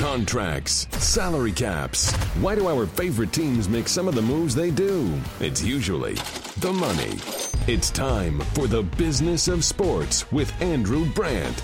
Contracts, salary caps. Why do our favorite teams make some of the moves they do? It's usually the money. It's time for the business of sports with Andrew Brandt.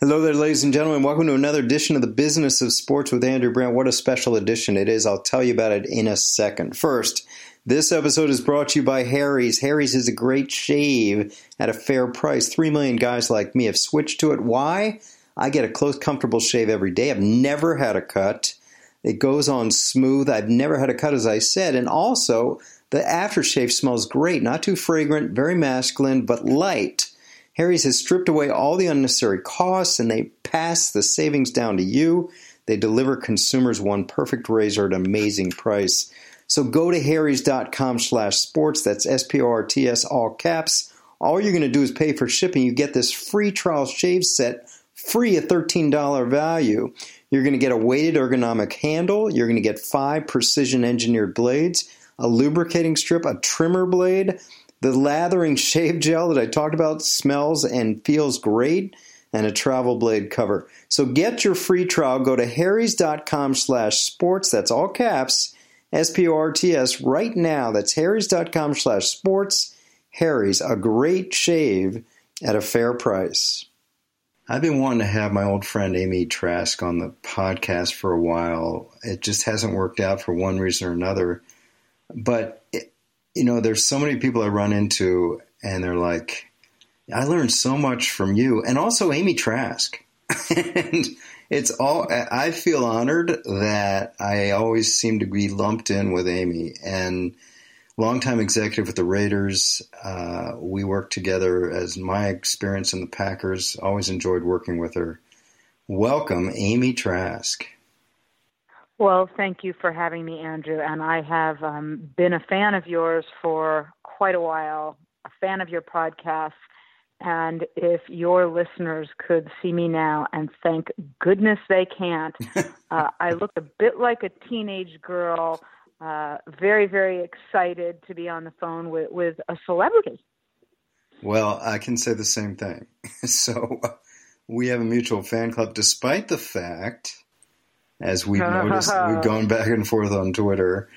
Hello there, ladies and gentlemen. Welcome to another edition of the Business of Sports with Andrew Brandt. What a special edition it is. I'll tell you about it in a second. First, this episode is brought to you by Harry's. Harry's is a great shave at a fair price. Three million guys like me have switched to it. Why? I get a close, comfortable shave every day. I've never had a cut. It goes on smooth. I've never had a cut, as I said. And also, the aftershave smells great. Not too fragrant, very masculine, but light. Harry's has stripped away all the unnecessary costs and they pass the savings down to you. They deliver consumers one perfect razor at an amazing price. So go to harrys.com slash sports. That's S-P-O-R-T-S, all caps. All you're going to do is pay for shipping. You get this free trial shave set free at $13 value. You're going to get a weighted ergonomic handle. You're going to get five precision engineered blades, a lubricating strip, a trimmer blade. The lathering shave gel that I talked about smells and feels great, and a travel blade cover. So get your free trial. Go to harrys.com slash sports. That's all caps. S-P-O-R-T-S right now. That's harrys.com slash sports. Harry's, a great shave at a fair price. I've been wanting to have my old friend Amy Trask on the podcast for a while. It just hasn't worked out for one reason or another. But, it, you know, there's so many people I run into and they're like, I learned so much from you and also Amy Trask. and it's all, I feel honored that I always seem to be lumped in with Amy. And, longtime executive with the Raiders. Uh, we worked together as my experience in the Packers. Always enjoyed working with her. Welcome, Amy Trask. Well, thank you for having me, Andrew. And I have um, been a fan of yours for quite a while, a fan of your podcast. And if your listeners could see me now, and thank goodness they can't, uh, I look a bit like a teenage girl uh, very, very excited to be on the phone with, with a celebrity. Well, I can say the same thing. so we have a mutual fan club, despite the fact, as we've noticed, we've gone back and forth on Twitter,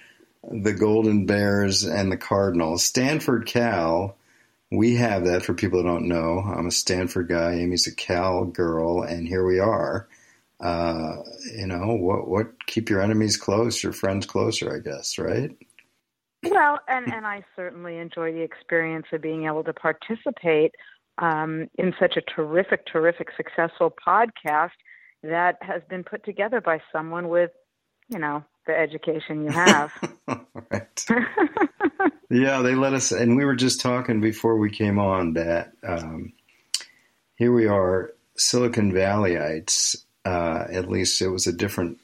the Golden Bears and the Cardinals. Stanford Cal, we have that for people who don't know. I'm a Stanford guy, Amy's a Cal girl, and here we are uh, you know, what what keep your enemies close, your friends closer, I guess, right? Well, and and I certainly enjoy the experience of being able to participate um, in such a terrific, terrific, successful podcast that has been put together by someone with, you know, the education you have. right. yeah, they let us, and we were just talking before we came on that um, here we are, Silicon Valleyites, uh, at least it was a different.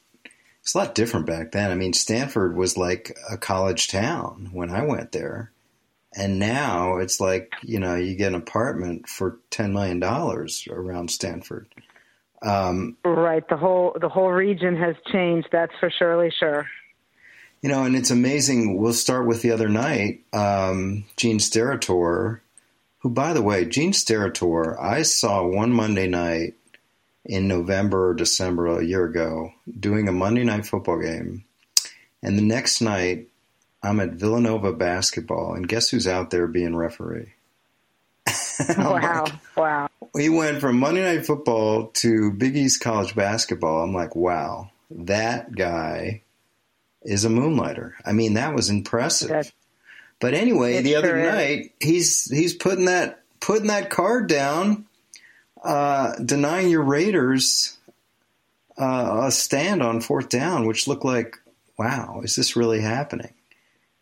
It's a lot different back then. I mean, Stanford was like a college town when I went there, and now it's like you know you get an apartment for ten million dollars around Stanford. Um, right. The whole the whole region has changed. That's for surely sure. You know, and it's amazing. We'll start with the other night. Um, Gene Steratore, who, by the way, Gene Steratore, I saw one Monday night in November or December a year ago doing a Monday night football game. And the next night, I'm at Villanova basketball, and guess who's out there being referee? wow. Like, wow. We went from Monday Night Football to Big East College basketball. I'm like, wow, that guy is a moonlighter. I mean, that was impressive. That's, but anyway, the other night, he's he's putting that putting that card down uh, denying your Raiders uh, a stand on fourth down, which looked like, wow, is this really happening?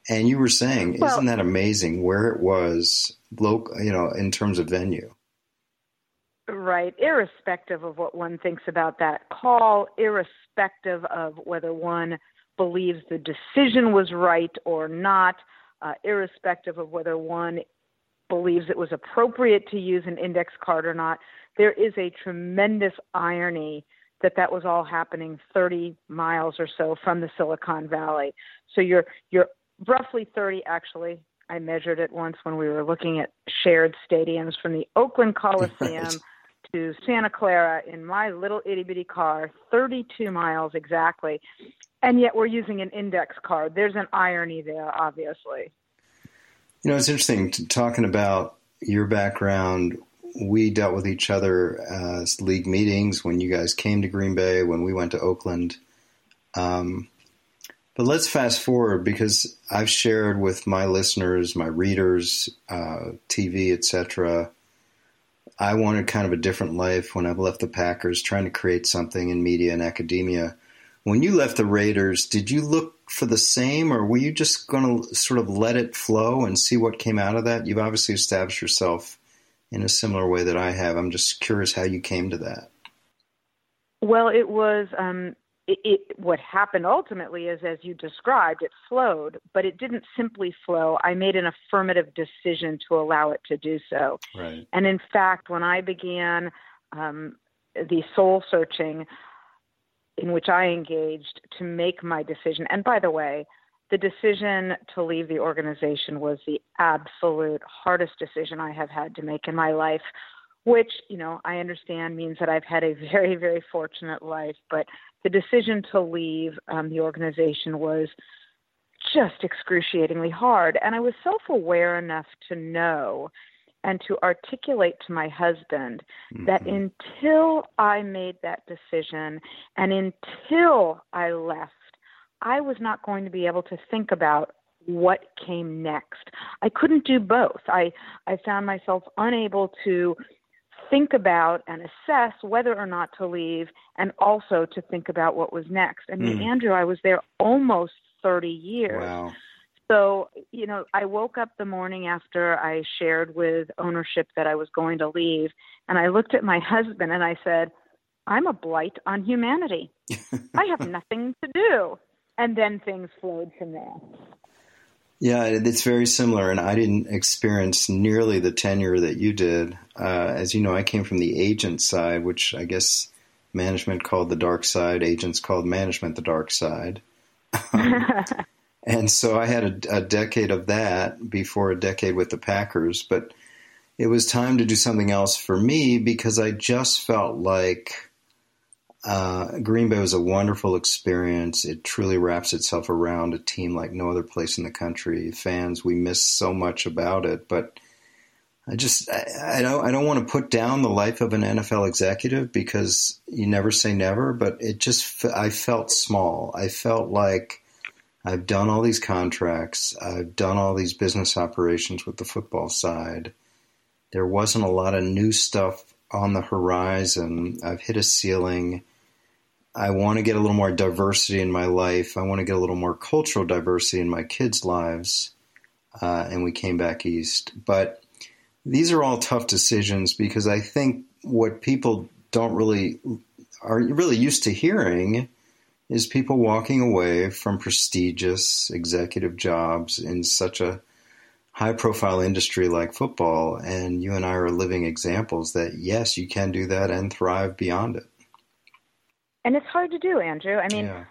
And you were saying, well, isn't that amazing where it was, local, you know, in terms of venue? Right, irrespective of what one thinks about that call, irrespective of whether one believes the decision was right or not, uh, irrespective of whether one believes it was appropriate to use an index card or not there is a tremendous irony that that was all happening 30 miles or so from the Silicon Valley. So you're you're roughly 30 actually. I measured it once when we were looking at shared stadiums from the Oakland Coliseum to Santa Clara in my little itty bitty car, 32 miles exactly, and yet we're using an index card. There's an irony there, obviously. You know, it's interesting talking about your background. We dealt with each other as league meetings when you guys came to Green Bay, when we went to Oakland. Um, but let's fast forward because I've shared with my listeners, my readers, uh, TV, etc. I wanted kind of a different life when I left the Packers, trying to create something in media and academia. When you left the Raiders, did you look for the same, or were you just going to sort of let it flow and see what came out of that? You've obviously established yourself in a similar way that I have. I'm just curious how you came to that. Well, it was um, it, it, what happened ultimately is, as you described, it flowed, but it didn't simply flow. I made an affirmative decision to allow it to do so. Right. And in fact, when I began um, the soul searching, in which I engaged to make my decision. And by the way, the decision to leave the organization was the absolute hardest decision I have had to make in my life, which, you know, I understand means that I've had a very, very fortunate life. But the decision to leave um, the organization was just excruciatingly hard. And I was self aware enough to know and to articulate to my husband mm-hmm. that until I made that decision and until I left, I was not going to be able to think about what came next. I couldn't do both. I, I found myself unable to think about and assess whether or not to leave and also to think about what was next. I mean, mm. Andrew, I was there almost 30 years. Wow. So, you know, I woke up the morning after I shared with ownership that I was going to leave, and I looked at my husband and I said, I'm a blight on humanity. I have nothing to do. And then things flowed from there. Yeah, it's very similar, and I didn't experience nearly the tenure that you did. Uh, as you know, I came from the agent side, which I guess management called the dark side, agents called management the dark side. Um, and so I had a, a, decade of that before a decade with the Packers. But it was time to do something else for me because I just felt like uh, Green Bay was a wonderful experience. It truly wraps itself around a team like no other place in the country. Fans, we miss so much about it, but. I just I, I, don't I don't want to put down the life of an NFL executive because you never say never, but it just I felt small. I felt like I've done all these contracts. I've done all these business operations with the football side. There wasn't a lot of new stuff on the horizon. I've hit a ceiling. I want to get a little more diversity in my life. I want to get a little more cultural diversity in my kids' lives. Uh, and we came back east. But these are all tough decisions because I think what people don't really are really used to hearing is people walking away from prestigious executive jobs in such a high profile industry like football. And you and I are living examples that, yes, you can do that and thrive beyond it. And it's hard to do, Andrew. I mean, yeah.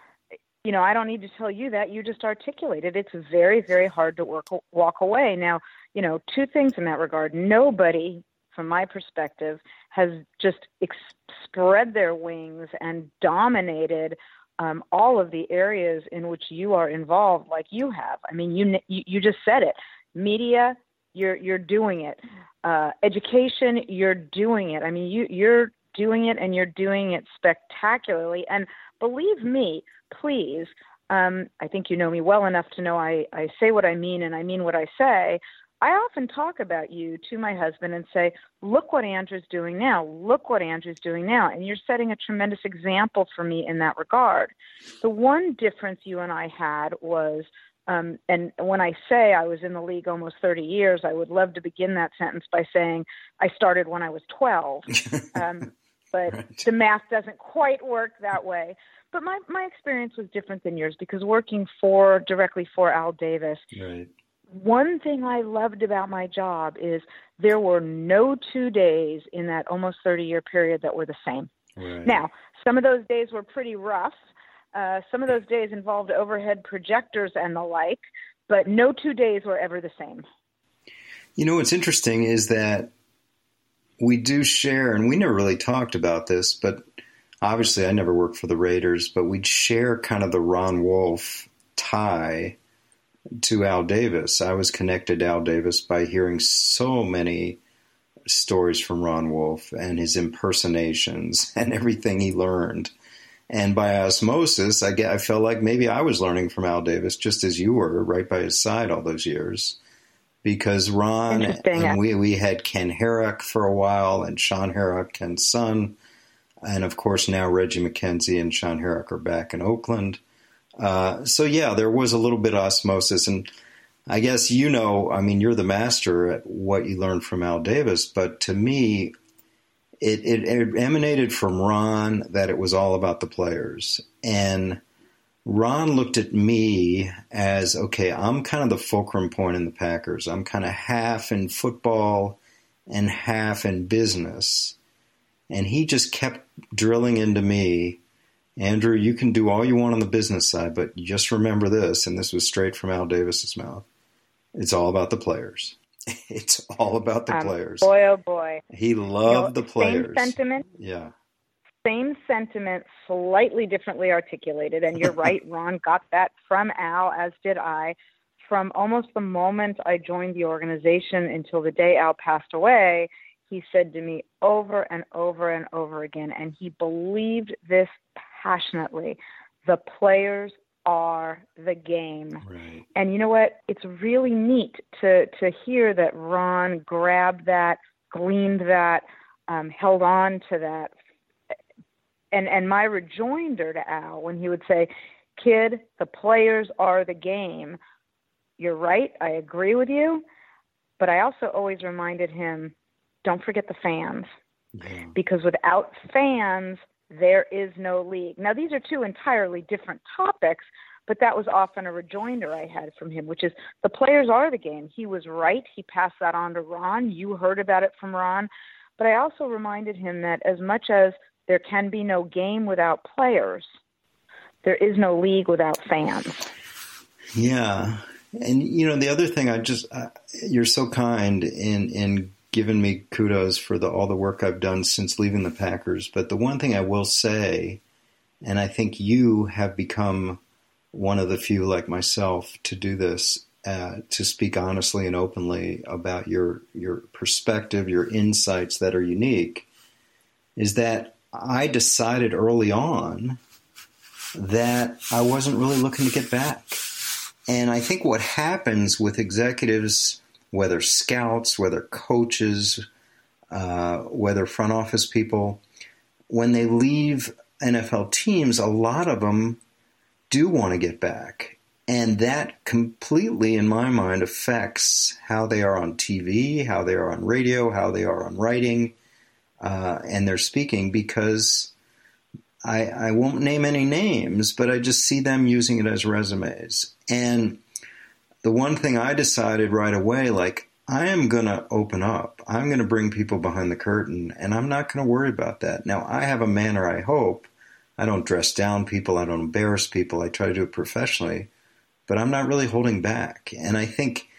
you know, I don't need to tell you that. You just articulated it's very, very hard to work, walk away. Now, you know, two things in that regard. Nobody, from my perspective, has just ex- spread their wings and dominated um, all of the areas in which you are involved, like you have. I mean, you you, you just said it. Media, you're you're doing it. Uh, education, you're doing it. I mean, you you're doing it, and you're doing it spectacularly. And believe me, please. Um, I think you know me well enough to know I, I say what I mean and I mean what I say. I often talk about you to my husband and say, Look what Andrew's doing now. Look what Andrew's doing now. And you're setting a tremendous example for me in that regard. The one difference you and I had was, um, and when I say I was in the league almost 30 years, I would love to begin that sentence by saying I started when I was 12. Um, but right. the math doesn't quite work that way. But my, my experience was different than yours because working for directly for Al Davis, right one thing I loved about my job is there were no two days in that almost 30 year period that were the same. Right. Now, some of those days were pretty rough. Uh, some of those days involved overhead projectors and the like, but no two days were ever the same. You know what's interesting is that we do share, and we never really talked about this, but obviously I never worked for the Raiders, but we'd share kind of the Ron Wolf tie to Al Davis. I was connected to Al Davis by hearing so many stories from Ron Wolf and his impersonations and everything he learned. And by osmosis, I, get, I felt like maybe I was learning from Al Davis just as you were, right by his side all those years. Because Ron and we, we had Ken Herock for a while and Shaun Herock, Ken's son. And of course, now Reggie McKenzie and Shaun Herock are back in Oakland. Uh, so yeah, there was a little bit of osmosis, and I guess you know, I mean, you're the master at what you learned from Al Davis, but to me, it, it, it emanated from Ron that it was all about the players, and Ron looked at me as okay, I'm kind of the fulcrum point in the Packers. I'm kind of half in football and half in business, and he just kept drilling into me Andrew, you can do all you want on the business side, but just remember this, and this was straight from Al Davis's mouth. It's all about the players. It's all about the um, players. Boy, oh boy. He loved you know, the players. Same sentiment. Yeah. Same sentiment, slightly differently articulated. And you're right, Ron got that from Al, as did I. From almost the moment I joined the organization until the day Al passed away, he said to me over and over and over again, and he believed this passionately. The players are the game. Right. And you know what? It's really neat to to hear that Ron grabbed that, gleaned that, um, held on to that. And and my rejoinder to Al when he would say, "Kid, the players are the game." You're right. I agree with you. But I also always reminded him, don't forget the fans. Yeah. Because without fans, there is no league. Now, these are two entirely different topics, but that was often a rejoinder I had from him, which is the players are the game. He was right. He passed that on to Ron. You heard about it from Ron. But I also reminded him that as much as there can be no game without players, there is no league without fans. Yeah. And you know the other thing I just you're so kind in in given me kudos for the, all the work I've done since leaving the Packers. But the one thing I will say, and I think you have become one of the few like myself to do this, uh, to speak honestly and openly about your your perspective, your insights that are unique, is that I decided early on that I wasn't really looking to get back. And I think what happens with executives whether scouts, whether coaches, uh, whether front office people, when they leave NFL teams, a lot of them do want to get back. And that completely, in my mind, affects how they are on TV, how they are on radio, how they are on writing, uh, and their speaking because I, I won't name any names, but I just see them using it as resumes. And the one thing I decided right away, like, I am going to open up. I'm going to bring people behind the curtain, and I'm not going to worry about that. Now, I have a manner, I hope. I don't dress down people, I don't embarrass people. I try to do it professionally, but I'm not really holding back. And I think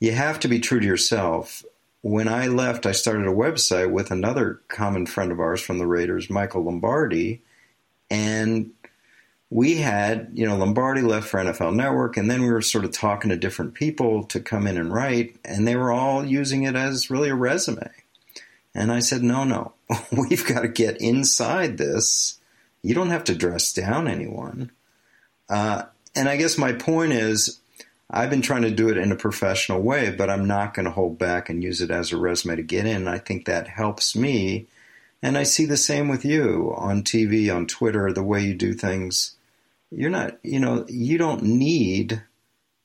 you have to be true to yourself. When I left, I started a website with another common friend of ours from the Raiders, Michael Lombardi, and we had, you know, Lombardi left for NFL Network, and then we were sort of talking to different people to come in and write, and they were all using it as really a resume. And I said, no, no, we've got to get inside this. You don't have to dress down anyone. Uh, and I guess my point is, I've been trying to do it in a professional way, but I'm not going to hold back and use it as a resume to get in. I think that helps me. And I see the same with you on TV, on Twitter, the way you do things you're not, you know, you don't need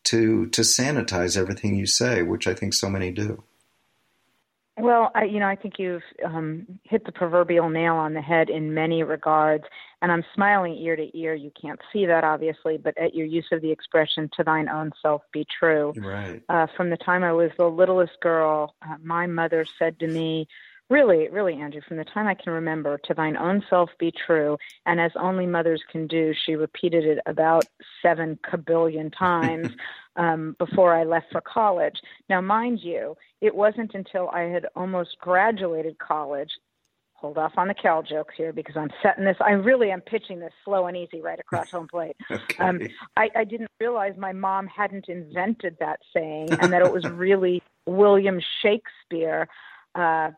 to to sanitize everything you say, which I think so many do. Well, I, you know, I think you've um, hit the proverbial nail on the head in many regards, and I'm smiling ear to ear. You can't see that, obviously, but at your use of the expression "to thine own self be true." Right. Uh, from the time I was the littlest girl, uh, my mother said to me, Really, really, Andrew, from the time I can remember, to thine own self be true. And as only mothers can do, she repeated it about seven kabillion times. um, before I left for college. Now, mind you, it wasn't until I had almost graduated college. Hold off on the Cal jokes here because I'm setting this. I really am pitching this slow and easy right across home plate. okay. Um, I, I didn't realize my mom hadn't invented that saying and that it was really William Shakespeare, uh,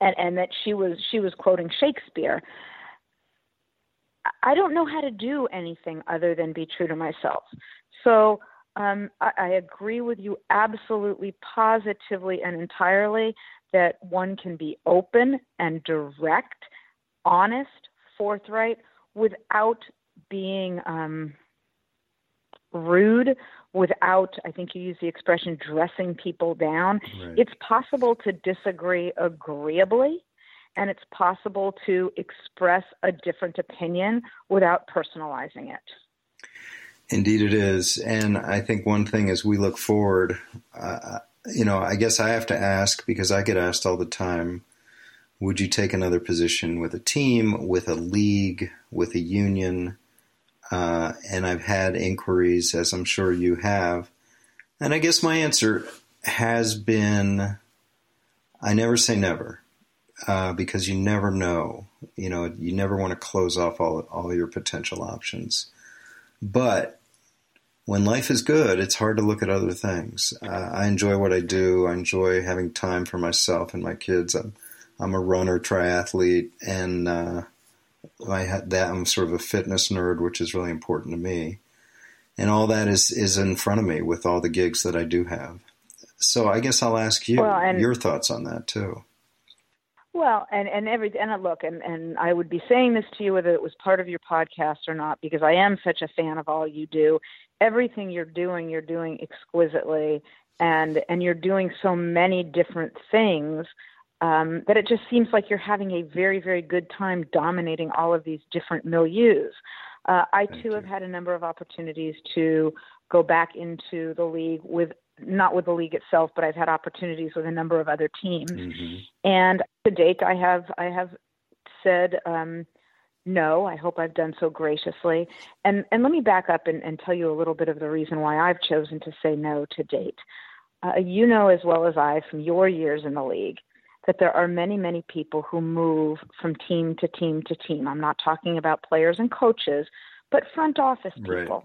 and and that she was she was quoting Shakespeare. I don't know how to do anything other than be true to myself. So um, I, I agree with you absolutely, positively, and entirely that one can be open and direct, honest, forthright, without being um, rude, without, I think you use the expression, dressing people down. Right. It's possible to disagree agreeably, and it's possible to express a different opinion without personalizing it. Indeed, it is. And I think one thing as we look forward, uh, you know, I guess I have to ask because I get asked all the time would you take another position with a team, with a league, with a union? Uh, and I've had inquiries, as I'm sure you have. And I guess my answer has been I never say never. Uh, because you never know. You know, you never want to close off all all your potential options. But when life is good, it's hard to look at other things. Uh, I enjoy what I do. I enjoy having time for myself and my kids. I'm, I'm a runner, triathlete, and uh, I that. I'm sort of a fitness nerd, which is really important to me. And all that is is in front of me with all the gigs that I do have. So I guess I'll ask you Well, and- your thoughts on that too. Well, and and every and I look and and I would be saying this to you whether it was part of your podcast or not because I am such a fan of all you do. Everything you're doing, you're doing exquisitely, and and you're doing so many different things um, that it just seems like you're having a very very good time dominating all of these different milieus. Uh, I Thank too you. have had a number of opportunities to go back into the league with not with the league itself, but I've had opportunities with a number of other teams. hmm And to date, I have I have said um, no. I hope I've done so graciously. And and let me back up and, and tell you a little bit of the reason why I've chosen to say no to date. Uh, you know as well as I from your years in the league that there are many many people who move from team to team to team. I'm not talking about players and coaches, but front office Right. people.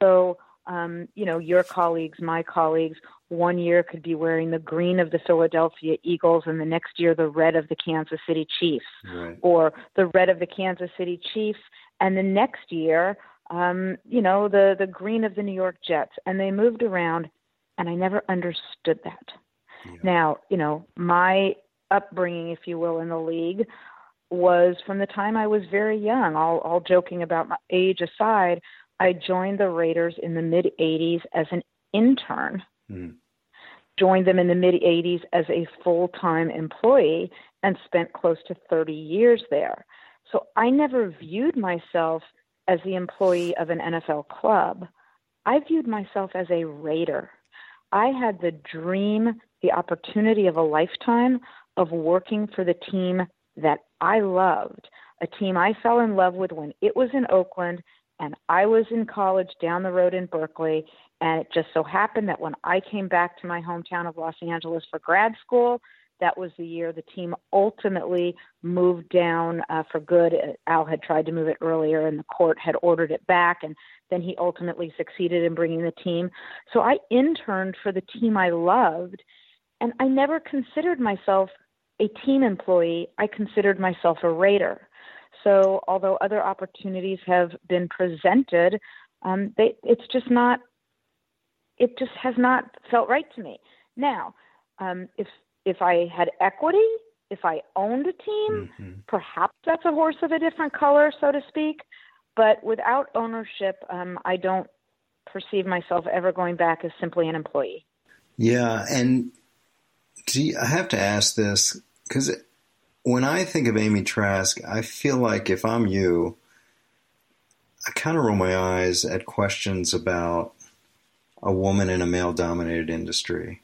So um, you know, your colleagues, my colleagues, one year could be wearing the green of the Philadelphia Eagles and the next year the red of the Kansas City Chiefs Right. or the red of the Kansas City Chiefs and the next year um, you know, the the green of the New York Jets and they moved around and I never understood that. Yeah. Now, you know, my upbringing, if you will, in the league was from the time I was very young. All, all joking about my age aside, I joined the Raiders in the mid 80s as an intern, Mm. joined them in the mid 80s as a full time employee, and spent close to 30 years there. So I never viewed myself as the employee of an NFL club. I viewed myself as a Raider. I had the dream, the opportunity of a lifetime of working for the team that I loved, a team I fell in love with when it was in Oakland and I was in college down the road in Berkeley. And it just so happened that when I came back to my hometown of Los Angeles for grad school, that was the year the team ultimately moved down uh, for good. Al had tried to move it earlier, and the court had ordered it back. And then he ultimately succeeded in bringing the team. So I interned for the team I loved, and I never considered myself a team employee. I considered myself a Raider. So although other opportunities have been presented, um, they, it's just not. It just has not felt right to me. Now, um, if if I had equity, if I owned a team, Mhm. perhaps that's a horse of a different color, so to speak. But without ownership, um, I don't perceive myself ever going back as simply an employee. Yeah, and do you, I have to ask this because when I think of Amy Trask, I feel like if I'm you, I kind of roll my eyes at questions about a woman in a male dominated industry.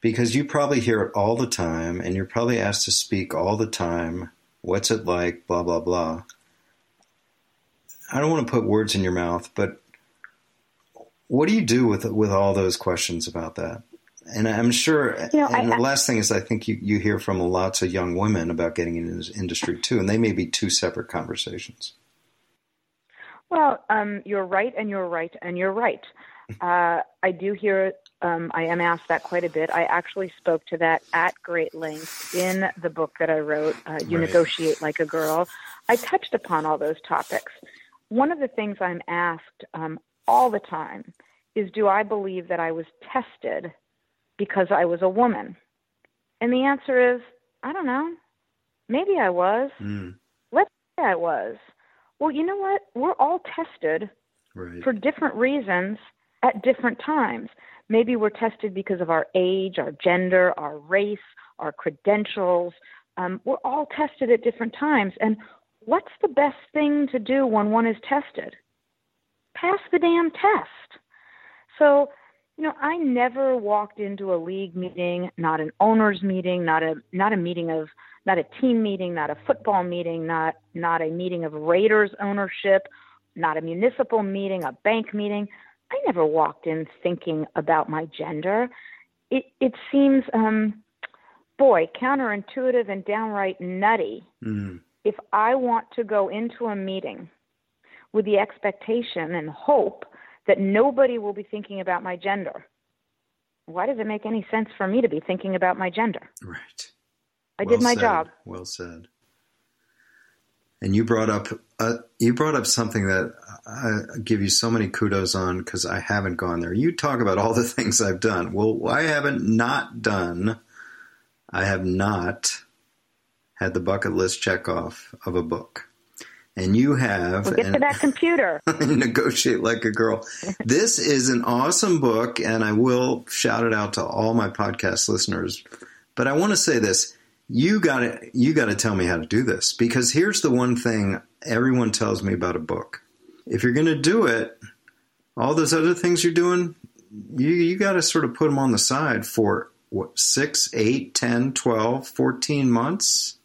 Because you probably hear it all the time, and you're probably asked to speak all the time. What's it like? Blah, blah, blah. I don't want to put words in your mouth, but what do you do with with all those questions about that? And I'm sure. You know, and I, the last thing is, I think you you hear from lots of young women about getting into this industry too, and they may be two separate conversations. Well, um, you're right, and you're right, and you're right. Uh, I do hear. Um, I am asked that quite a bit. I actually spoke to that at great length in the book that I wrote, uh, "You right. Negotiate Like a Girl." I touched upon all those topics. One of the things I'm asked um, all the time is, "Do I believe that I was tested because I was a woman?" And the answer is, I don't know. Maybe I was. Mm. Let's say I was. Well, you know what? We're all tested right. for different reasons at different times. Maybe we're tested because of our age, our gender, our race, our credentials. Um, we're all tested at different times. And what's the best thing to do when one is tested? Pass the damn test. So, you know, I never walked into a league meeting, not an owners meeting, not a not a meeting of not a team meeting, not a football meeting, not not a meeting of Raiders ownership, not a municipal meeting, a bank meeting. I never walked in thinking about my gender. It it seems um boy, counterintuitive and downright nutty. Mm. If I want to go into a meeting with the expectation and hope that nobody will be thinking about my gender, why does it make any sense for me to be thinking about my gender? Right. I well did my said. job. Well said. And you brought up uh, you brought up something that I give you so many kudos on because I haven't gone there. You talk about all the things I've done. Well, I haven't not done. I have not had the bucket list check off of a book. And you have. Well, get to that computer. negotiate like a girl. this is an awesome book, and I will shout it out to all my podcast listeners. But I want to say this you got to you got to tell me how to do this because here's the one thing everyone tells me about a book. If you're going to do it, all those other things you're doing, you you got to sort of put them on the side for what six, eight, ten, twelve, fourteen months.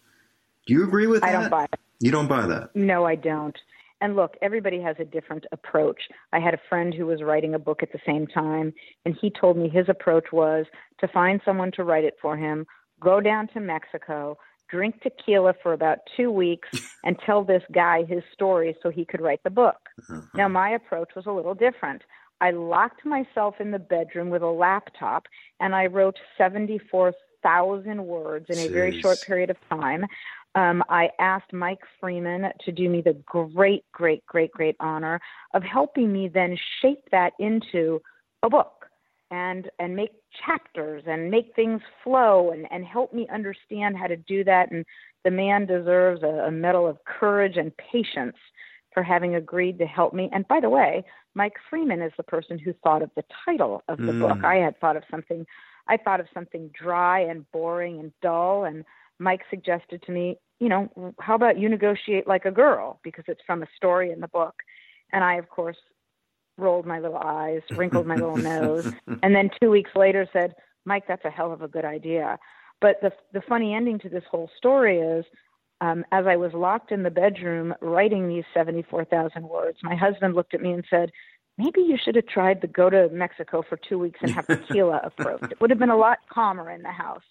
Do you agree with I that? I don't buy it. You don't buy that? No, I don't. And look, everybody has a different approach. I had a friend who was writing a book at the same time, and he told me his approach was to find someone to write it for him, go down to Mexico, drink tequila for about two weeks, and tell this guy his story so he could write the book. Uh-huh. Now, my approach was a little different. I locked myself in the bedroom with a laptop and I wrote 74,000 words in Jeez. a very short period of time. Um, I asked Mike Freeman to do me the great, great, great, great honor of helping me then shape that into a book and and make chapters and make things flow and and help me understand how to do that. And the man deserves a, a medal of courage and patience for having agreed to help me. And by the way mike freeman is the person who thought of the title of the mm. book i had thought of something i thought of something dry and boring and dull and mike suggested to me you know how about you negotiate like a girl because it's from a story in the book and i of course rolled my little eyes, wrinkled my little nose, and then two weeks later said, "Mike, that's a hell of a good idea." But the the funny ending to this whole story is, um, as I was locked in the bedroom writing these seventy four thousand words, my husband looked at me and said, "Maybe you should have tried to go to Mexico for two weeks and have tequila approach. It would have been a lot calmer in the house."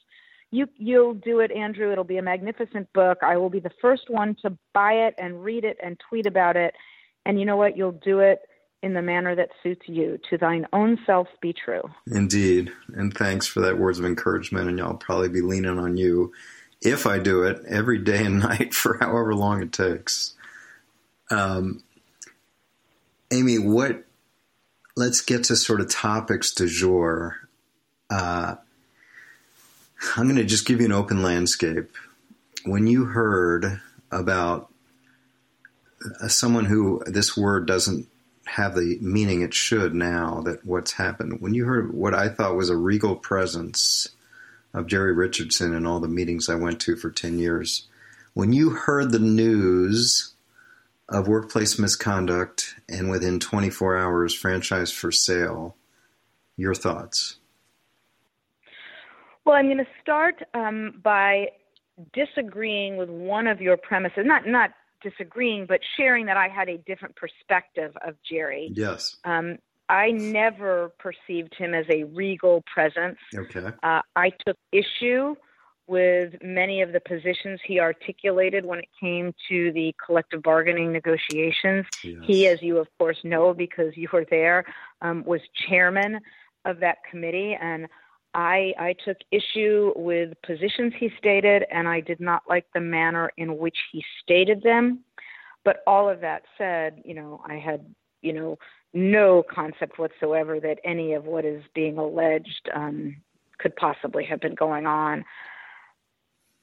You you'll do it, Andrew. It'll be a magnificent book. I will be the first one to buy it and read it and tweet about it. And you know what? You'll do it in the manner that suits you. To thine own self be true. Indeed. And thanks for that words of encouragement. And I'll probably be leaning on you if I do it every day and night for however long it takes. Um, Amy, what? Let's get to sort of topics du jour. Uh, I'm going to just give you an open landscape. When you heard about uh, someone who this word doesn't have the meaning it should now that what's happened. When you heard what I thought was a regal presence of Jerry Richardson in all the meetings I went to for 10 years, when you heard the news of workplace misconduct and within 24 hours franchise for sale, your thoughts? Well, I'm going to start um, by disagreeing with one of your premises, not not disagreeing, but sharing that I had a different perspective of Jerry. Yes. Um, I never perceived him as a regal presence. Okay. Uh, I took issue with many of the positions he articulated when it came to the collective bargaining negotiations. Yes. He, as you of course know because you were there, um, was chairman of that committee, and I, I took issue with positions he stated, and I did not like the manner in which he stated them. But all of that said, you know, I had, you know, no concept whatsoever that any of what is being alleged um, could possibly have been going on.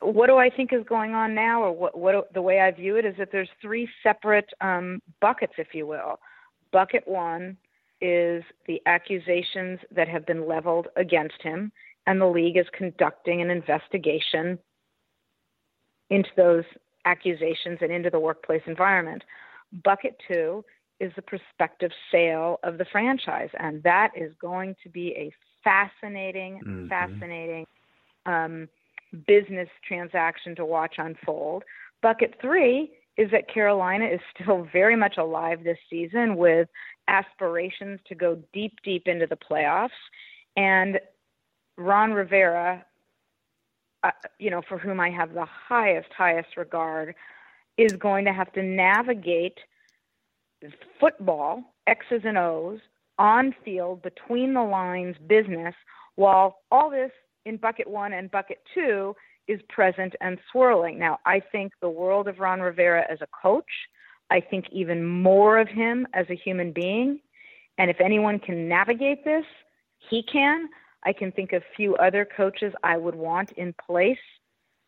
What do I think is going on now, or what, what the way I view it is that there's three separate um, buckets, if you will. Bucket one is the accusations that have been leveled against him, and the league is conducting an investigation into those accusations and into the workplace environment. Bucket two is the prospective sale of the franchise, and that is going to be a fascinating, mm-hmm. fascinating um, business transaction to watch unfold. Bucket three is that Carolina is still very much alive this season with aspirations to go deep, deep into the playoffs. And Ron Rivera, uh, you know, for whom I have the highest, highest regard, is going to have to navigate football, X's and O's, on field, between the lines business, while all this in bucket one and bucket two is present and swirling. Now, I think the world of Ron Rivera as a coach, I think even more of him as a human being. And if anyone can navigate this, he can. I can think of few other coaches I would want in place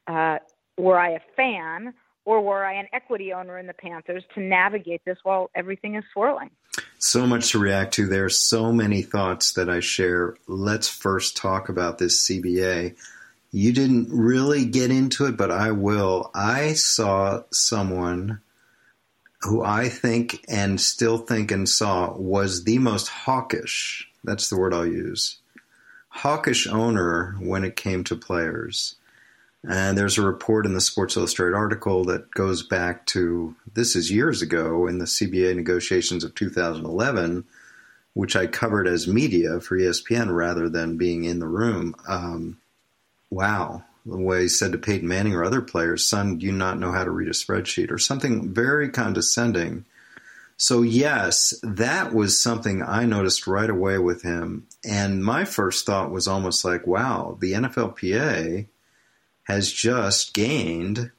uh, were I a fan or were I an equity owner in the Panthers to navigate this while everything is swirling. So much to react to. There are so many thoughts that I share. Let's first talk about this CBA. You didn't really get into it, but I will. I saw someone who I think and still think and saw was the most hawkish, that's the word I'll use, hawkish owner when it came to players. And there's a report in the Sports Illustrated article that goes back to this is years ago in the CBA negotiations of 2011, which I covered as media for ESPN rather than being in the room. Um, wow. The way he said to Peyton Manning or other players, son, do you not know how to read a spreadsheet? Or something very condescending. So, yes, that was something I noticed right away with him. And my first thought was almost like, wow, the NFLPA has just gained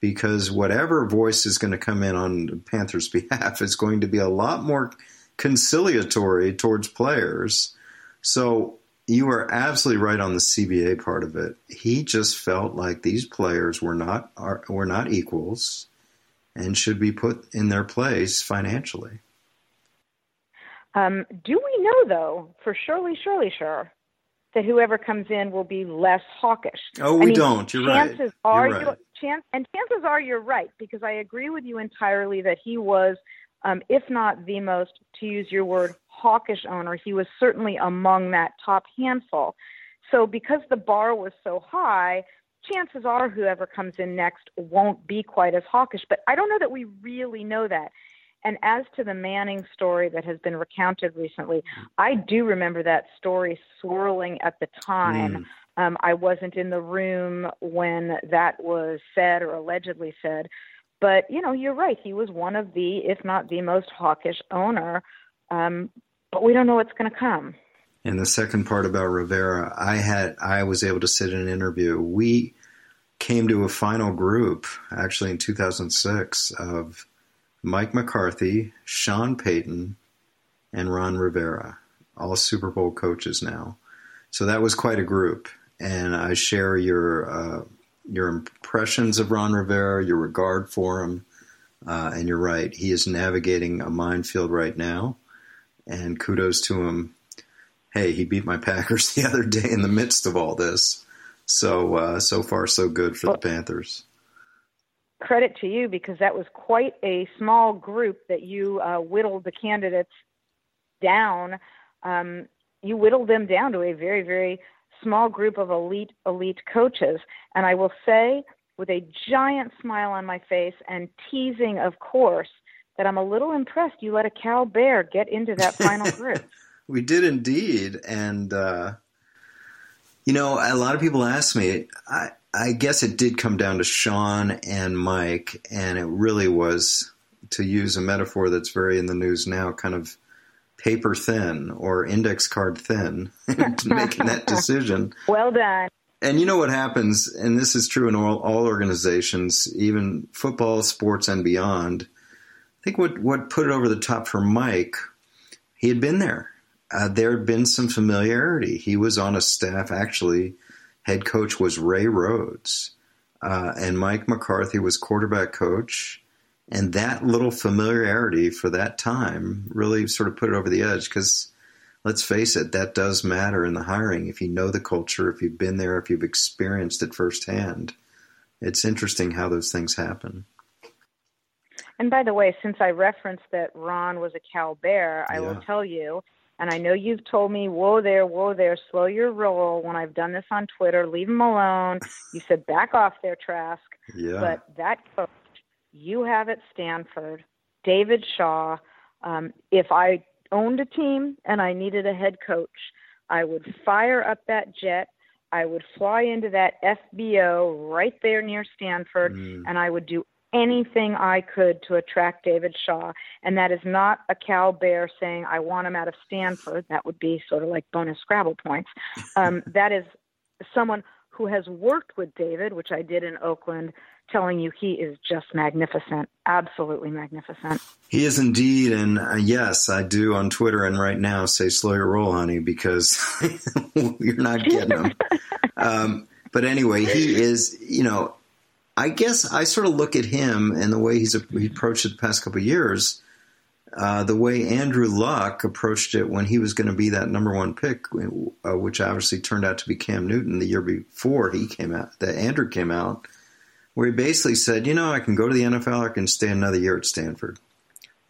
because whatever voice is going to come in on the Panthers' behalf is going to be a lot more conciliatory towards players. So you are absolutely right on the CBA part of it. He just felt like these players were not are, were not equals and should be put in their place financially. Um, do we know though, for surely, surely, sure, that whoever comes in will be less hawkish? Oh, we I mean, don't. You're chances right. Are you're right. chance, and chances are you're right because I agree with you entirely that he was, um, if not the most, to use your word, hawkish owner. He was certainly among that top handful. So because the bar was so high, chances are whoever comes in next won't be quite as hawkish. But I don't know that we really know that. And as to the Manning story that has been recounted recently, I do remember that story swirling at the time. Mm. Um, I wasn't in the room when that was said or allegedly said. But, you know, you're right. He was one of the, if not the most hawkish owner. Um, but we don't know what's going to come. And the second part about Rivera, I had I was able to sit in an interview. We came to a final group actually in 2006 of Mike McCarthy, Sean Payton, and Ron Rivera, all Super Bowl coaches now. So that was quite a group, and I share your uh, your impressions of Ron Rivera, your regard for him, uh, and you're right. He is navigating a minefield right now, and kudos to him. Hey, he beat my Packers the other day in the midst of all this. So uh, so far so good for the Panthers credit to you because that was quite a small group that you uh, whittled the candidates down. Um, you whittled them down to a very, very small group of elite, elite coaches. And I will say, with a giant smile on my face and teasing, of course, that I'm a little impressed you let a Cal Bear get into that final group. we did indeed, and uh, you know, a lot of people ask me. I I guess it did come down to Sean and Mike, and it really was to use a metaphor that's very in the news now, kind of paper thin or index card thin to making that decision. Well done. And you know what happens, and this is true in all, all organizations, even football, sports, and beyond. I think what, what put it over the top for Mike, he had been there. Uh, there had been some familiarity. He was on a staff, actually, head coach was Ray Rhodes, uh, and Mike McCarthy was quarterback coach. And that little familiarity for that time really sort of put it over the edge because let's face it, that does matter in the hiring. If you know the culture, if you've been there, if you've experienced it firsthand, it's interesting how those things happen. And by the way, since I referenced that Ron was a Cal Bear, I yeah. will tell you and I know you've told me, whoa there, whoa there, slow your roll when I've done this on Twitter, leave them alone. You said back off there, Trask. Yeah. But that coach you have at Stanford, David Shaw, um, if I owned a team and I needed a head coach, I would fire up that jet. I would fly into that FBO right there near Stanford, mm. and I would do anything I could to attract David Shaw. And that is not a Cal Bear saying, I want him out of Stanford. That would be sort of like bonus Scrabble points. Um, that is someone who has worked with David, which I did in Oakland, telling you he is just magnificent, absolutely magnificent. He is indeed, and uh, yes, I do on Twitter and right now say slow your roll, honey, because you're not getting him. um, but anyway, he is, you know, I guess I sort of look at him and the way he's he approached it the past couple of years, uh, the way Andrew Luck approached it when he was going to be that number one pick, uh, which obviously turned out to be Cam Newton the year before he came out, that Andrew came out, where he basically said, you know, I can go to the NFL, I can stay another year at Stanford.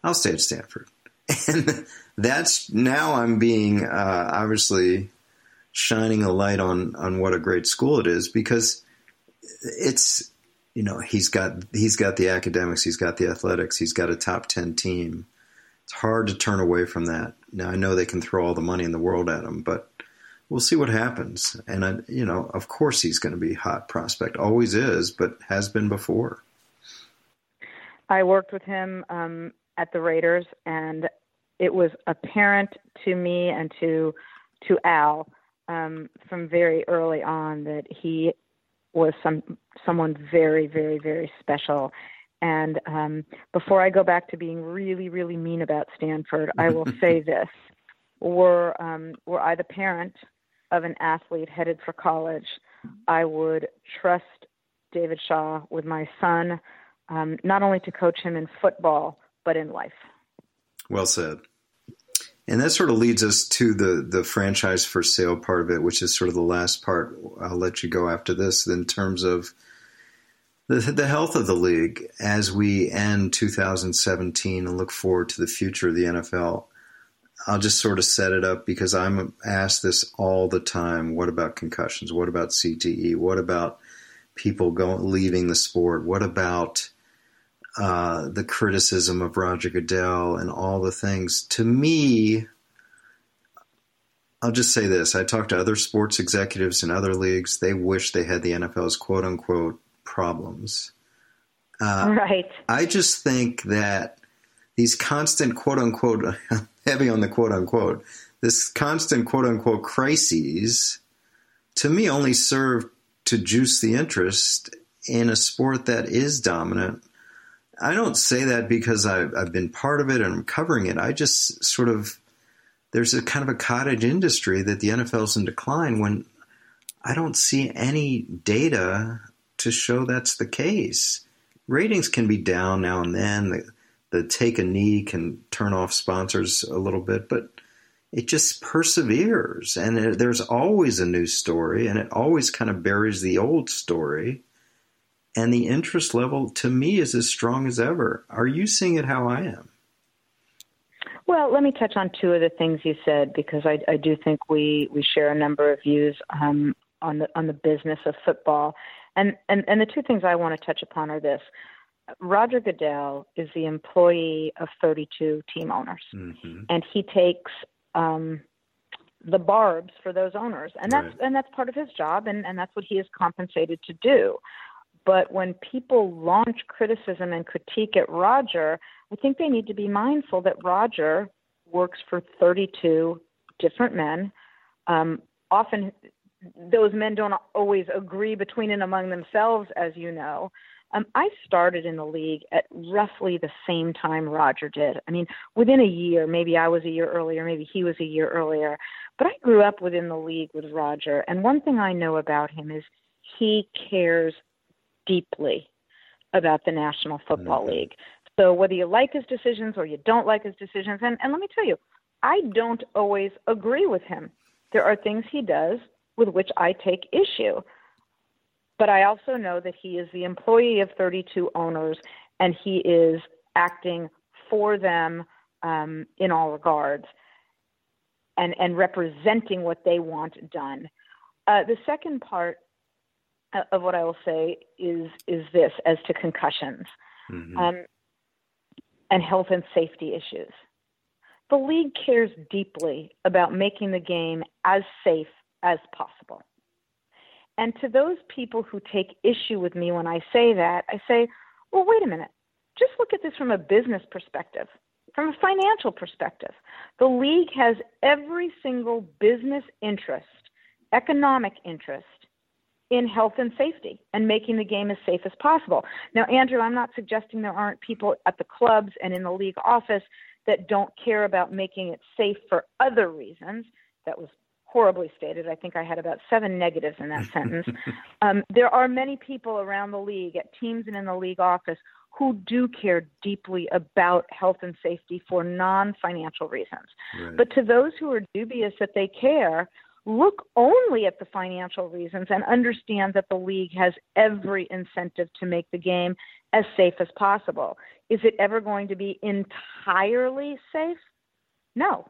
I'll stay at Stanford. And that's now I'm being uh, obviously shining a light on on what a great school it is because it's you know he's got he's got the academics, he's got the athletics, he's got a top ten team. It's hard to turn away from that. Now I know they can throw all the money in the world at him, but we'll see what happens. And I, you know, of course he's going to be hot prospect, always is, but has been before. I worked with him um, at the Raiders, and it was apparent to me and to to Al um, from very early on that he was some someone very, very, very special. And um, before I go back to being really, really mean about Stanford, I will say this: were um, were I the parent of an athlete headed for college, I would trust David Shaw with my son, um, not only to coach him in football but in life. Well said. And that sort of leads us to the the franchise for sale part of it, which is sort of the last part. I'll let you go after this in terms of the, the health of the league as we end 2017 and look forward to the future of the NFL. I'll just sort of set it up because I'm asked this all the time. What about concussions? What about CTE? What about people going leaving the sport? What about uh, the criticism of Roger Goodell and all the things. To me, I'll just say this: I talked to other sports executives in other leagues. They wish they had the NFL's "quote unquote" problems. Uh, right. I just think that these constant "quote unquote" heavy on the "quote unquote" this constant "quote unquote" crises, to me, only serve to juice the interest in a sport that is dominant I don't say that because I've, I've been part of it and I'm covering it. I just sort of there's a kind of a cottage industry that the NFL's in decline when I don't see any data to show that's the case. Ratings can be down now and then. The, the take a knee can turn off sponsors a little bit, but it just perseveres. And there's always a new story, and it always kind of buries the old story and the interest level to me is as strong as ever. Are you seeing it how I am? Well, let me touch on two of the things you said because I, I do think we, we share a number of views um, on the on the business of football, and, and and the two things I want to touch upon are this: Roger Goodell is the employee of 32 team owners, mm-hmm. and he takes um, the barbs for those owners, and that's right. and that's part of his job, and and that's what he is compensated to do. But when people launch criticism and critique at Roger, I think they need to be mindful that Roger works for 32 different men. Um, often, those men don't always agree between and among themselves, as you know. Um, I started in the league at roughly the same time Roger did. I mean, within a year, maybe I was a year earlier, maybe he was a year earlier. But I grew up within the league with Roger. And one thing I know about him is he cares deeply about the National Football mm-hmm. League. So whether you like his decisions or you don't like his decisions, and, and let me tell you, I don't always agree with him. There are things he does with which I take issue. But I also know that he is the employee of 32 owners and he is acting for them um, in all regards and, and representing what they want done. Uh, the second part of what I will say is is this as to concussions mm-hmm. um, and health and safety issues. The league cares deeply about making the game as safe as possible. And to those people who take issue with me when I say that, I say, well, wait a minute. Just look at this from a business perspective, from a financial perspective. The league has every single business interest, economic interest in health and safety and making the game as safe as possible. Now, Andrew, I'm not suggesting there aren't people at the clubs and in the league office that don't care about making it safe for other reasons. That was horribly stated. I think I had about seven negatives in that sentence. Um, there are many people around the league, at teams and in the league office, who do care deeply about health and safety for non financial reasons. Right. But to those who are dubious that they care, look only at the financial reasons and understand that the league has every incentive to make the game as safe as possible. Is it ever going to be entirely safe? No,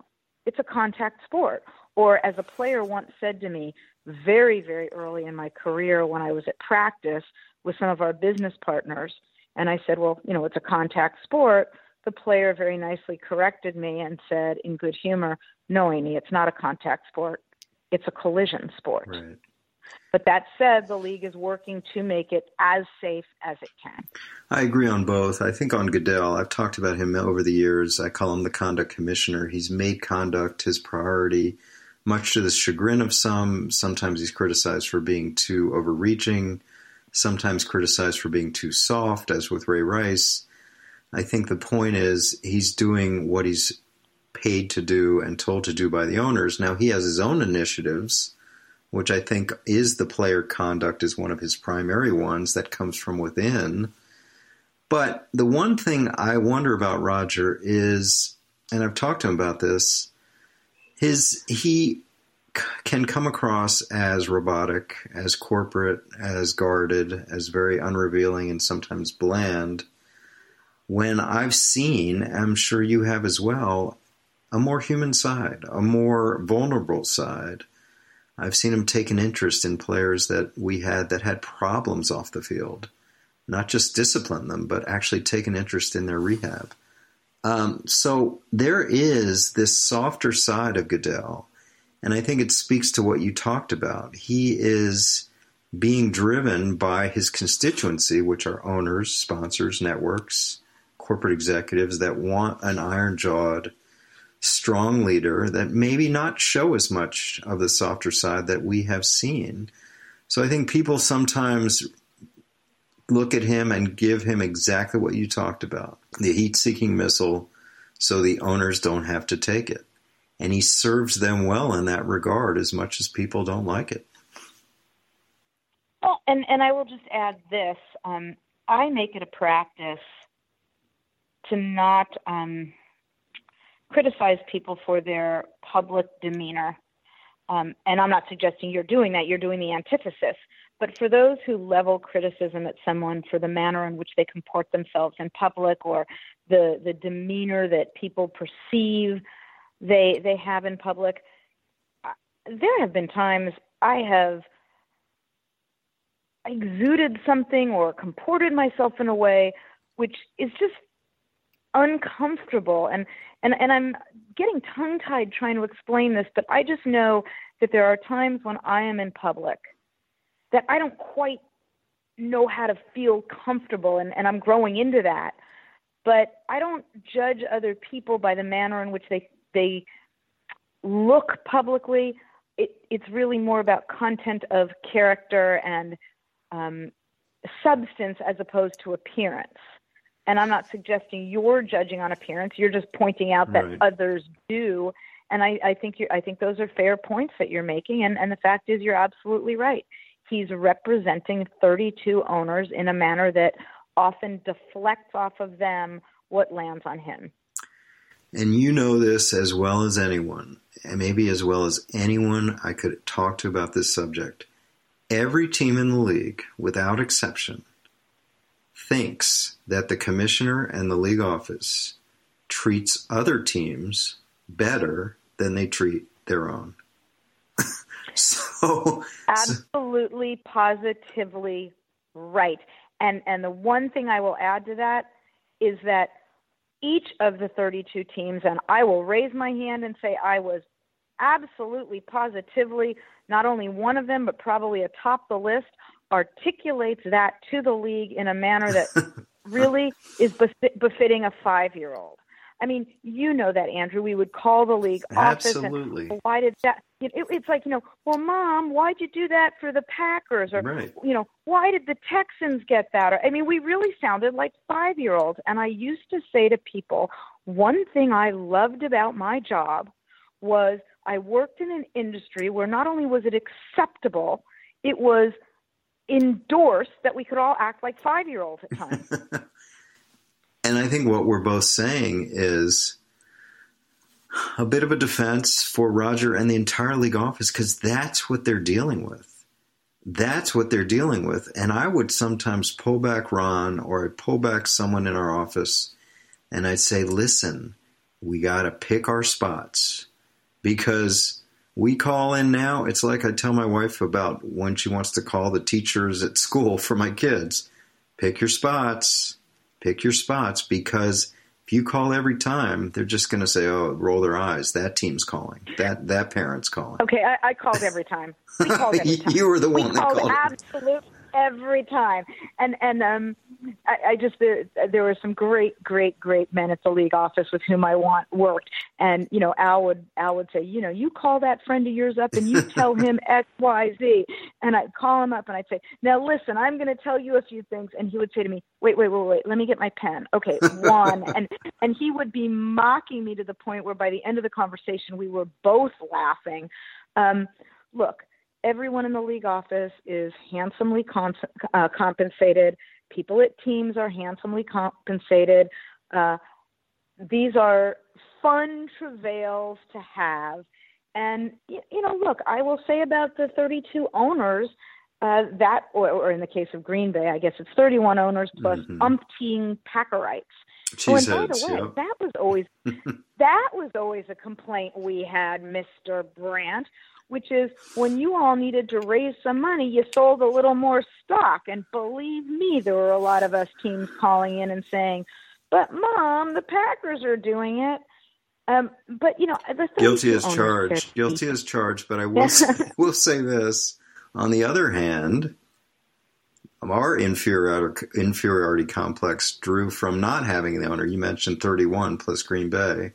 it's a contact sport. Or, as a player once said to me very, very early in my career when I was at practice with some of our business partners, and I said, Well, you know, it's a contact sport. The player very nicely corrected me and said, in good humor, No, Amy, it's not a contact sport it's a collision sport. Right. But that said, the league is working to make it as safe as it can. I agree on both. I think on Goodell, I've talked about him over the years. I call him the conduct commissioner. He's made conduct his priority, much to the chagrin of some. Sometimes he's criticized for being too overreaching, sometimes criticized for being too soft, as with Ray Rice. I think the point is he's doing what he's paid to do and told to do by the owners. Now he has his own initiatives, which I think is the player conduct is one of his primary ones that comes from within. But the one thing I wonder about Roger is, and I've talked to him about this, his he can come across as robotic, as corporate, as guarded, as very unrevealing and sometimes bland. When I've seen, I'm sure you have as well, a more human side, a more vulnerable side. I've seen him take an interest in players that we had that had problems off the field, not just discipline them, but actually take an interest in their rehab. Um, so there is this softer side of Goodell, and I think it speaks to what you talked about. He is being driven by his constituency, which are owners, sponsors, networks, corporate executives that want an iron jawed strong leader that maybe not show as much of the softer side that we have seen. So I think people sometimes look at him and give him exactly what you talked about the heat seeking missile so the owners don't have to take it. And he serves them well in that regard as much as people don't like it. Well, and, and I will just add this um, I make it a practice to not. Um, criticize people for their public demeanor. Um, and I'm not suggesting you're doing that, you're doing the antithesis. But for those who level criticism at someone for the manner in which they comport themselves in public or the, the demeanor that people perceive they, they have in public, there have been times I have exuded something or comported myself in a way which is just uncomfortable. And and and I'm getting tongue tied trying to explain this, but I just know that there are times when I am in public that I don't quite know how to feel comfortable, and, and I'm growing into that. But I don't judge other people by the manner in which they they look publicly. It, it's really more about content of character and um, substance as opposed to appearance. And I'm not suggesting you're judging on appearance. You're just pointing out that right. others do. And I, I think you I think those are fair points that you're making. And, and the fact is, you're absolutely right. He's representing 32 owners in a manner that often deflects off of them what lands on him. And you know this as well as anyone, and maybe as well as anyone I could talk to about this subject. Every team in the league, without exception, thinks that the commissioner and the league office treats other teams better than they treat their own. so absolutely so. positively right. And and the one thing I will add to that is that each of the 32 teams and I will raise my hand and say I was absolutely positively not only one of them but probably atop the list articulates that to the league in a manner that really is befitting a five year old. I mean, you know that, Andrew. We would call the league office. Absolutely. And why did that? It, it's like you know, well, mom, why'd you do that for the Packers? Or right. you know, why did the Texans get that? Or, I mean, we really sounded like five year olds. And I used to say to people, one thing I loved about my job was I worked in an industry where not only was it acceptable, it was endorsed that we could all act like five year olds at times. and I think what we're both saying is a bit of a defense for Roger and the entire league office because that's what they're dealing with. That's what they're dealing with. And I would sometimes pull back Ron or I'd pull back someone in our office and I'd say, listen, we got to pick our spots because we call in now. It's like I tell my wife about when she wants to call the teachers at school for my kids. Pick your spots. Pick your spots because if you call every time, they're just going to say, "Oh, roll their eyes." That team's calling. That that parent's calling. Okay, I, I called every time. We called every time. you were the one we that called. called absolute every time. And and um, I, I just there, there were some great, great, great men at the league office with whom I want worked. And you know, Al would Al would say, you know, you call that friend of yours up and you tell him X, Y, Z. And I'd call him up and I'd say, now listen, I'm going to tell you a few things. And he would say to me, wait, wait, wait, wait, let me get my pen. Okay, one. and and he would be mocking me to the point where by the end of the conversation we were both laughing. Um, look everyone in the league office is handsomely uh, compensated. People at teams are handsomely compensated. Uh, these are fun travails to have. And, you know, look, I will say about the 32 owners, uh, that, or, or, in the case of Green Bay, I guess it's 31 owners plus mm-hmm. umpteen Packerites. Oh, and by the way, that was always that was always a complaint we had, Mister Brandt which is when you all needed to raise some money, you sold a little more stock. And believe me, there were a lot of us teams calling in and saying, "But mom, the Packers are doing it." Um, but you know, the guilty as charged. Guilty as charged. But I will say, will say this. On the other hand, our inferiority, inferiority complex drew from not having the owner. You mentioned 31 plus Green Bay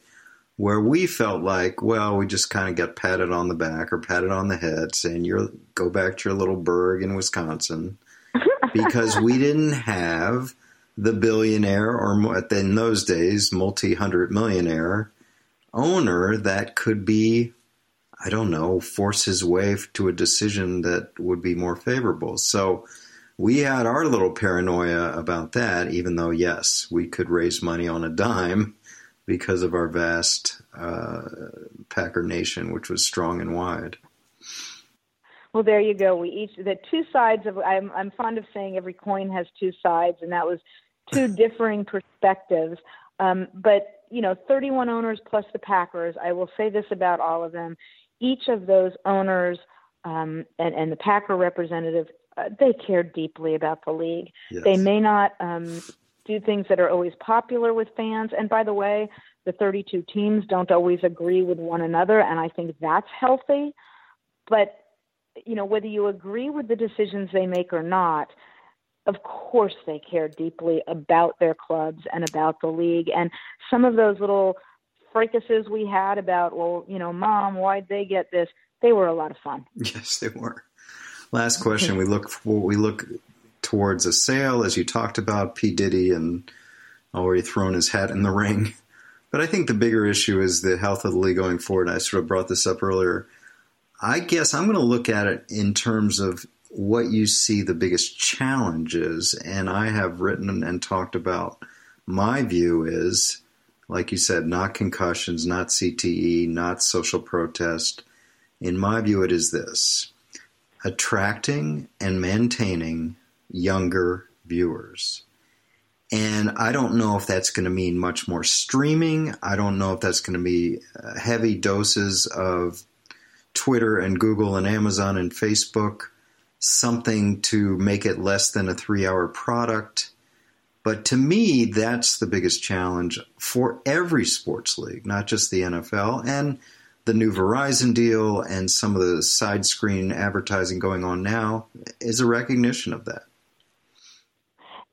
where we felt like, well, we just kind of got patted on the back or patted on the head, saying you're go back to your little burg in Wisconsin, because we didn't have the billionaire or in those days multi hundred millionaire owner that could be, I don't know, force his way to a decision that would be more favorable. So. We had our little paranoia about that, even though, yes, we could raise money on a dime because of our vast uh, Packer nation, which was strong and wide. Well, there you go. We each the two sides of. I'm I'm fond of saying every coin has two sides, and that was two differing perspectives. Um, but you know, 31 owners plus the Packers. I will say this about all of them: each of those owners um, and, and the Packer representative, uh, they care deeply about the league. Yes. They may not um, do things that are always popular with fans. And by the way, the 32 teams don't always agree with one another, and I think that's healthy. But, you know, whether you agree with the decisions they make or not, of course they care deeply about their clubs and about the league. And some of those little fricases we had about, well, you know, mom, why'd they get this? They were a lot of fun. Yes, they were. Last question. we look for, we look towards a sale, as you talked about, P. Diddy and already thrown his hat in the ring. But I think the bigger issue is the health of the league going forward. I sort of brought this up earlier. I guess I'm going to look at it in terms of what you see the biggest challenges. And I have written and talked about my view is, like you said, not concussions, not CTE, not social protest. In my view, it is this attracting and maintaining younger viewers. And I don't know if that's going to mean much more streaming. I don't know if that's going to be uh, heavy doses of Twitter and Google and Amazon and Facebook, something to make it less than a three hour product. But to me, that's the biggest challenge for every sports league, not just the NFL. And the new Verizon deal and some of the side screen advertising going on now is a recognition of that.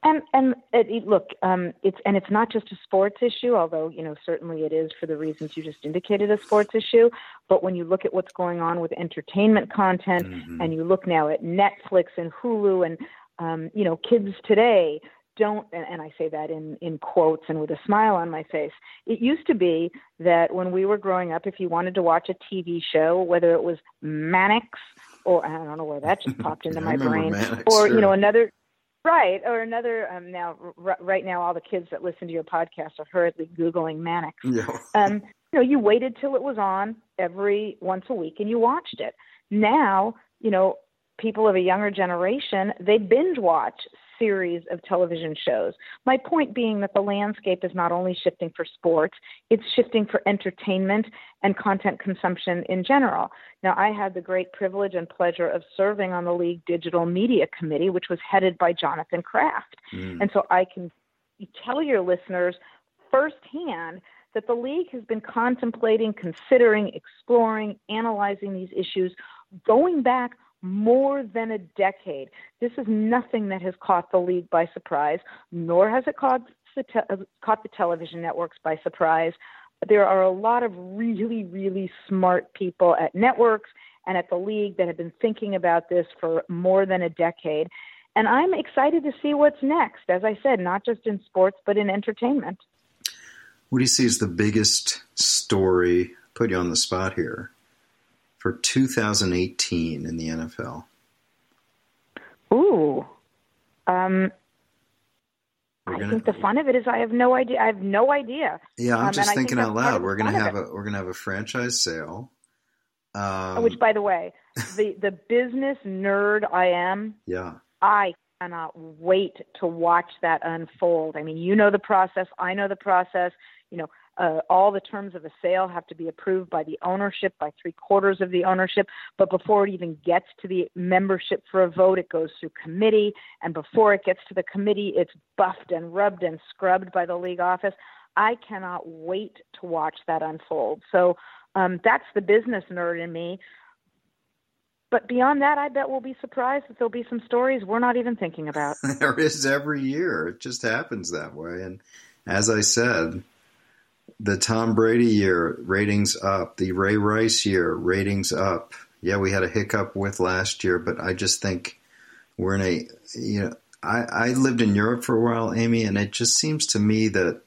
And and it, look, um, it's and it's not just a sports issue, although you know certainly it is for the reasons you just indicated a sports issue. But when you look at what's going on with entertainment content, mm-hmm. and you look now at Netflix and Hulu, and um, you know, kids today don't and, and I say that in in quotes and with a smile on my face. It used to be that when we were growing up, if you wanted to watch a TV show, whether it was Mannix or I don't know where that just popped into my brain, Mannix, or sure. you know another Right, or another. Um, now, r- right now, all the kids that listen to your podcast are hurriedly googling Mannix. Yeah. um, you know, you waited till it was on every once a week and you watched it. Now, you know, people of a younger generation they binge watch series of television shows. My point being that the landscape is not only shifting for sports, it's shifting for entertainment and content consumption in general. Now, I had the great privilege and pleasure of serving on the League Digital Media Committee, which was headed by Jonathan Kraft. Mm. And so I can tell your listeners firsthand that the league has been contemplating, considering, exploring, analyzing these issues going back more than a decade. This is nothing that has caught the league by surprise, nor has it caught the, te- uh, caught the television networks by surprise. There are a lot of really, really smart people at networks and at the league that have been thinking about this for more than a decade. And I'm excited to see what's next, as I said, not just in sports, but in entertainment. What do you see as the biggest story? Put you on the spot here for 2018 in the NFL? Ooh. Um, I think the fun of it is I have no idea. I have no idea. Yeah, I'm um, just thinking think out loud. We're gonna have a we're gonna have a franchise sale. Um, Which, by the way, the the business nerd I am. Yeah. I cannot wait to watch that unfold. I mean, you know the process. I know the process. You know, uh, all the terms of a sale have to be approved by the ownership, by three quarters of the ownership. But before it even gets to the membership for a vote, it goes through committee. And before it gets to the committee, it's buffed and rubbed and scrubbed by the league office. I cannot wait to watch that unfold. So um, that's the business nerd in me. But beyond that, I bet we'll be surprised that there'll be some stories we're not even thinking about. there is every year. It just happens that way. And as I said, the Tom Brady year, ratings up. The Ray Rice year, ratings up. Yeah, we had a hiccup with last year, but I just think we're in a, you know, I, I lived in Europe for a while, Amy, and it just seems to me that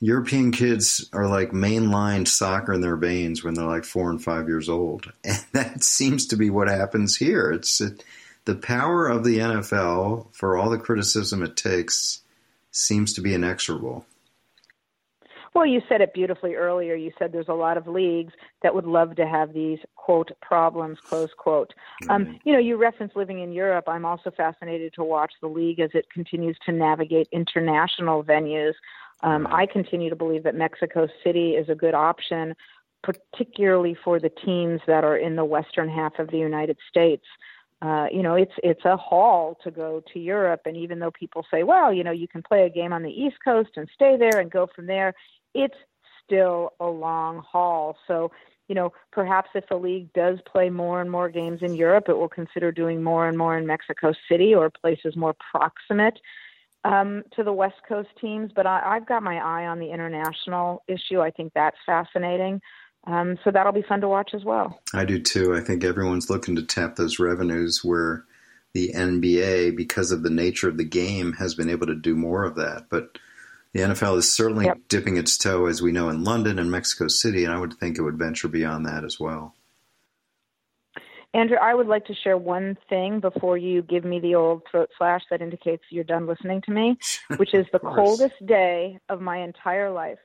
European kids are like mainline soccer in their veins when they're like four and five years old. And that seems to be what happens here. It's it, the power of the NFL, for all the criticism it takes, seems to be inexorable. Well, you said it beautifully earlier. You said there's a lot of leagues that would love to have these quote problems, close quote. Mm-hmm. Um, you know, you reference living in Europe. I'm also fascinated to watch the league as it continues to navigate international venues. Um, I continue to believe that Mexico City is a good option, particularly for the teams that are in the western half of the United States. uh, you know, it's it's a haul to go to Europe, and even though people say, well, you know, you can play a game on the East Coast and stay there and go from there, it's still a long haul. So, you know, perhaps if the league does play more and more games in Europe, it will consider doing more and more in Mexico City or places more proximate um, to the West Coast teams. But I, I've got my eye on the international issue. I think that's fascinating. Um, so that'll be fun to watch as well. I do too. I think everyone's looking to tap those revenues where the NBA, because of the nature of the game, has been able to do more of that. But the NFL is certainly yep. dipping its toe, as we know, in London and Mexico City, and I would think it would venture beyond that as well. Andrew, I would like to share one thing before you give me the old throat slash that indicates you're done listening to me, which is the coldest day of my entire life.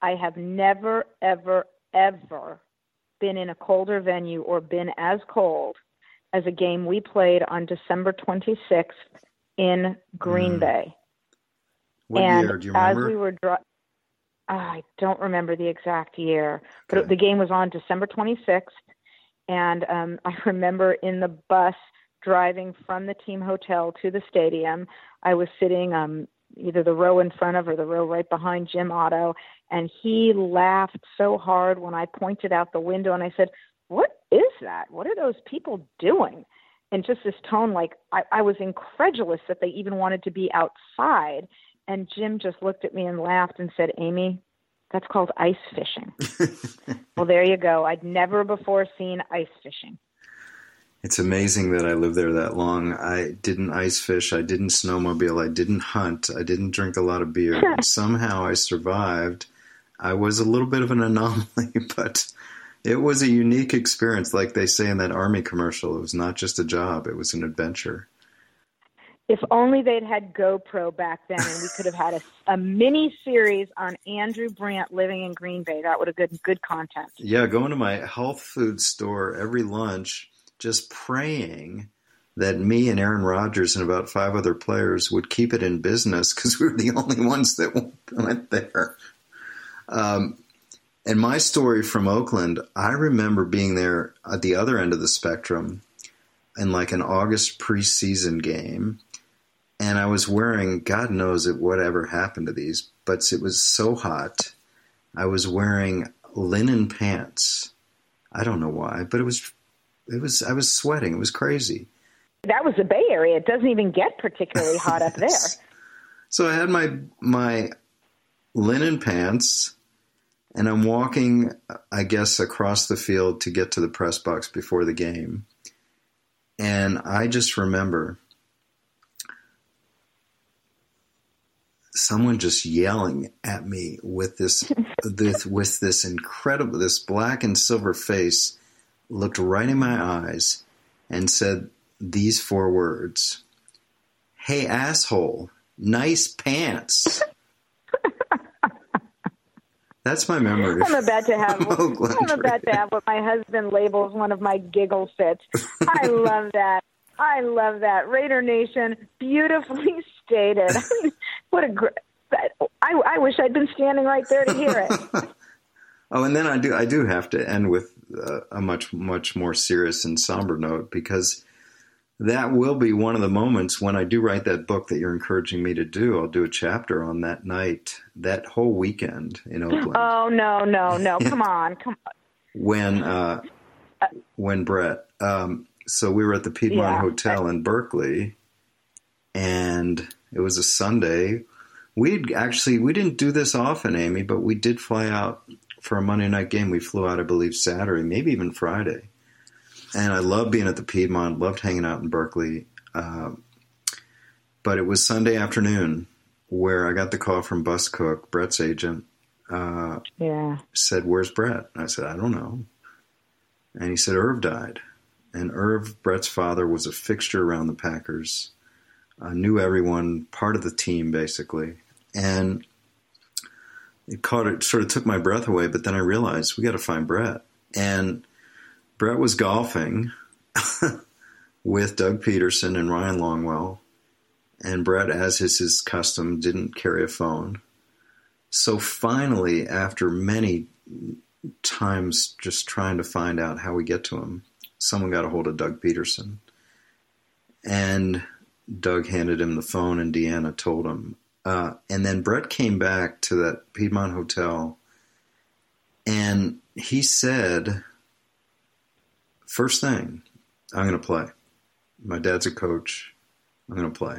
I have never, ever, ever been in a colder venue or been as cold as a game we played on December 26th in Green mm. Bay. What and year? Do you remember? As we were dri- I don't remember the exact year, but the game was on December 26th. And um, I remember in the bus driving from the team hotel to the stadium, I was sitting um, either the row in front of or the row right behind Jim Otto, and he laughed so hard when I pointed out the window and I said, "What is that? What are those people doing?" And just this tone, like I, I was incredulous that they even wanted to be outside. And Jim just looked at me and laughed and said, "Amy, that's called ice fishing." well, there you go. I'd never before seen ice fishing. It's amazing that I lived there that long. I didn't ice fish. I didn't snowmobile. I didn't hunt. I didn't drink a lot of beer. Somehow I survived. I was a little bit of an anomaly, but it was a unique experience. Like they say in that army commercial, it was not just a job, it was an adventure. If only they'd had GoPro back then and we could have had a, a mini series on Andrew Brandt living in Green Bay. That would have been good content. Yeah, going to my health food store every lunch just praying that me and Aaron Rodgers and about five other players would keep it in business because we were the only ones that went there. Um, and my story from Oakland, I remember being there at the other end of the spectrum in like an August preseason game. And I was wearing, God knows it, whatever happened to these, but it was so hot. I was wearing linen pants. I don't know why, but it was it was I was sweating. It was crazy. That was the Bay Area. It doesn't even get particularly hot up there. So I had my my linen pants and I'm walking I guess across the field to get to the press box before the game. And I just remember someone just yelling at me with this, this with this incredible this black and silver face looked right in my eyes and said these four words Hey, asshole, nice pants. That's my memory. I'm about to have. Oh, I'm about to have what my husband labels one of my giggle fits. I love that. I love that. Raider Nation, beautifully stated. What a great. I, I wish I'd been standing right there to hear it. oh, and then I do. I do have to end with a much much more serious and somber note because that will be one of the moments when I do write that book that you're encouraging me to do. I'll do a chapter on that night, that whole weekend in Oakland. Oh no, no, no! Come on, come on. When uh, when Brett, um, so we were at the Piedmont yeah. Hotel in Berkeley, and it was a Sunday. We actually we didn't do this often, Amy, but we did fly out for a Monday night game. We flew out, I believe, Saturday, maybe even Friday. And I loved being at the Piedmont, loved hanging out in Berkeley. Uh, but it was Sunday afternoon where I got the call from Bus Cook, Brett's agent. Uh, yeah. Said, "Where's Brett?" I said, "I don't know." And he said, "Irv died." And Irv, Brett's father, was a fixture around the Packers. Uh, knew everyone, part of the team basically. And it caught it sort of took my breath away, but then I realized we got to find Brett. And Brett was golfing with Doug Pederson and Ryan Longwell. And Brett, as is his custom, didn't carry a phone. So finally, after many times just trying to find out how we get to him, someone got a hold of Doug Pederson. And Doug handed him the phone, and Deanna told him. Uh, and then Brett came back to that Piedmont Hotel, and he said, First thing, I'm going to play. My dad's a coach. I'm going to play.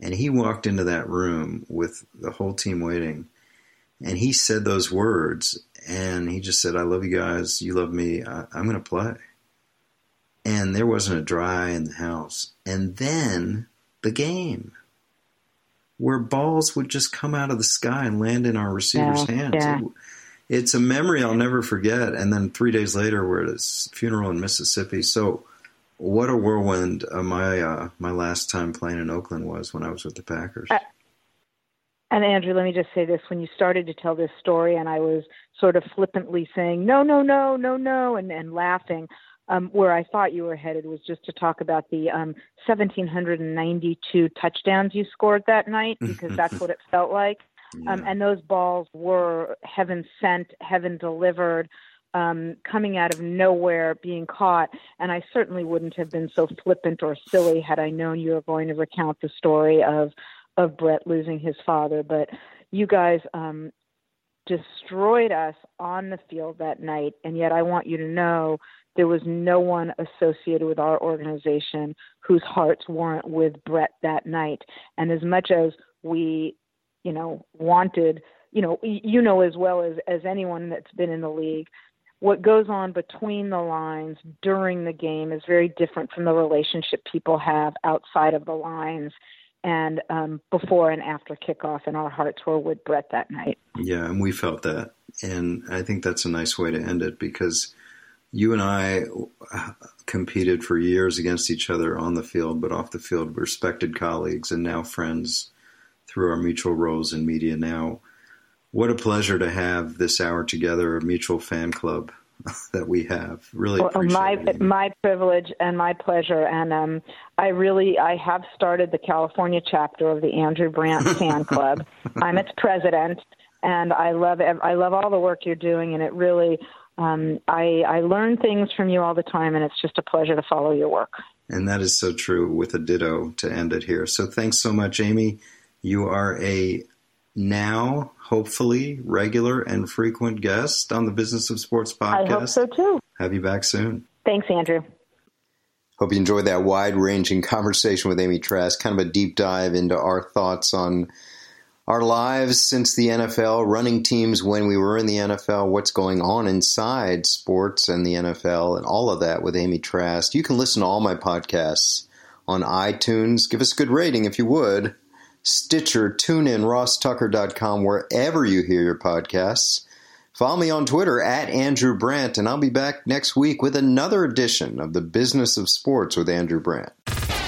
And he walked into that room with the whole team waiting. And he said those words. And he just said, I love you guys. You love me. I, am going to play. And there wasn't a dry in the house. And then the game where balls would just come out of the sky and land in our receiver's yeah, hands. Yeah. It, it's a memory I'll never forget. And then three days later, we're at his funeral in Mississippi. So what a whirlwind uh, my uh, my last time playing in Oakland was when I was with the Packers. Uh, and Andrew, let me just say this: when you started to tell this story, and I was sort of flippantly saying no, no, no, no, no, and, and laughing, um, where I thought you were headed was just to talk about the um, 1,792 touchdowns you scored that night, because that's what it felt like. Yeah. Um, and those balls were heaven sent, heaven delivered um, coming out of nowhere, being caught. And I certainly wouldn't have been so flippant or silly had I known you were going to recount the story of of Brett losing his father. But you guys um, destroyed us on the field that night, and yet I want you to know there was no one associated with our organization whose hearts weren't with Brett that night. And as much as we, you know, wanted you know you know as well as as anyone that's been in the league what goes on between the lines during the game is very different from the relationship people have outside of the lines and um, before and after kickoff. And our hearts were with Brett that night. Yeah, and we felt that. And I think that's a nice way to end it because you and I competed for years against each other on the field, but off the field, we respected colleagues and now friends through our mutual roles in media now what a pleasure to have this hour together, a mutual fan club that we have. Really, well, my it. my privilege and my pleasure. And um, I really I have started the California chapter of the Andrew Brandt Fan Club. I'm its president, and I love I love all the work you're doing, and it really. Um, I, I learn things from you all the time, and it's just a pleasure to follow your work. And that is so true with a ditto to end it here. So thanks so much, Amy. You are a now, hopefully, regular and frequent guest on the Business of Sports podcast. I hope so too. Have you back soon. Thanks, Andrew. Hope you enjoyed that wide ranging conversation with Amy Trask, kind of a deep dive into our thoughts on our lives since the NFL, running teams when we were in the NFL, what's going on inside sports and the NFL, and all of that with Amy Trask. You can listen to all my podcasts on iTunes. Give us a good rating if you would. Stitcher, TuneIn, RossTucker.com, wherever you hear your podcasts. Follow me on Twitter at Andrew Brandt, and I'll be back next week with another edition of the Business of Sports with Andrew Brandt.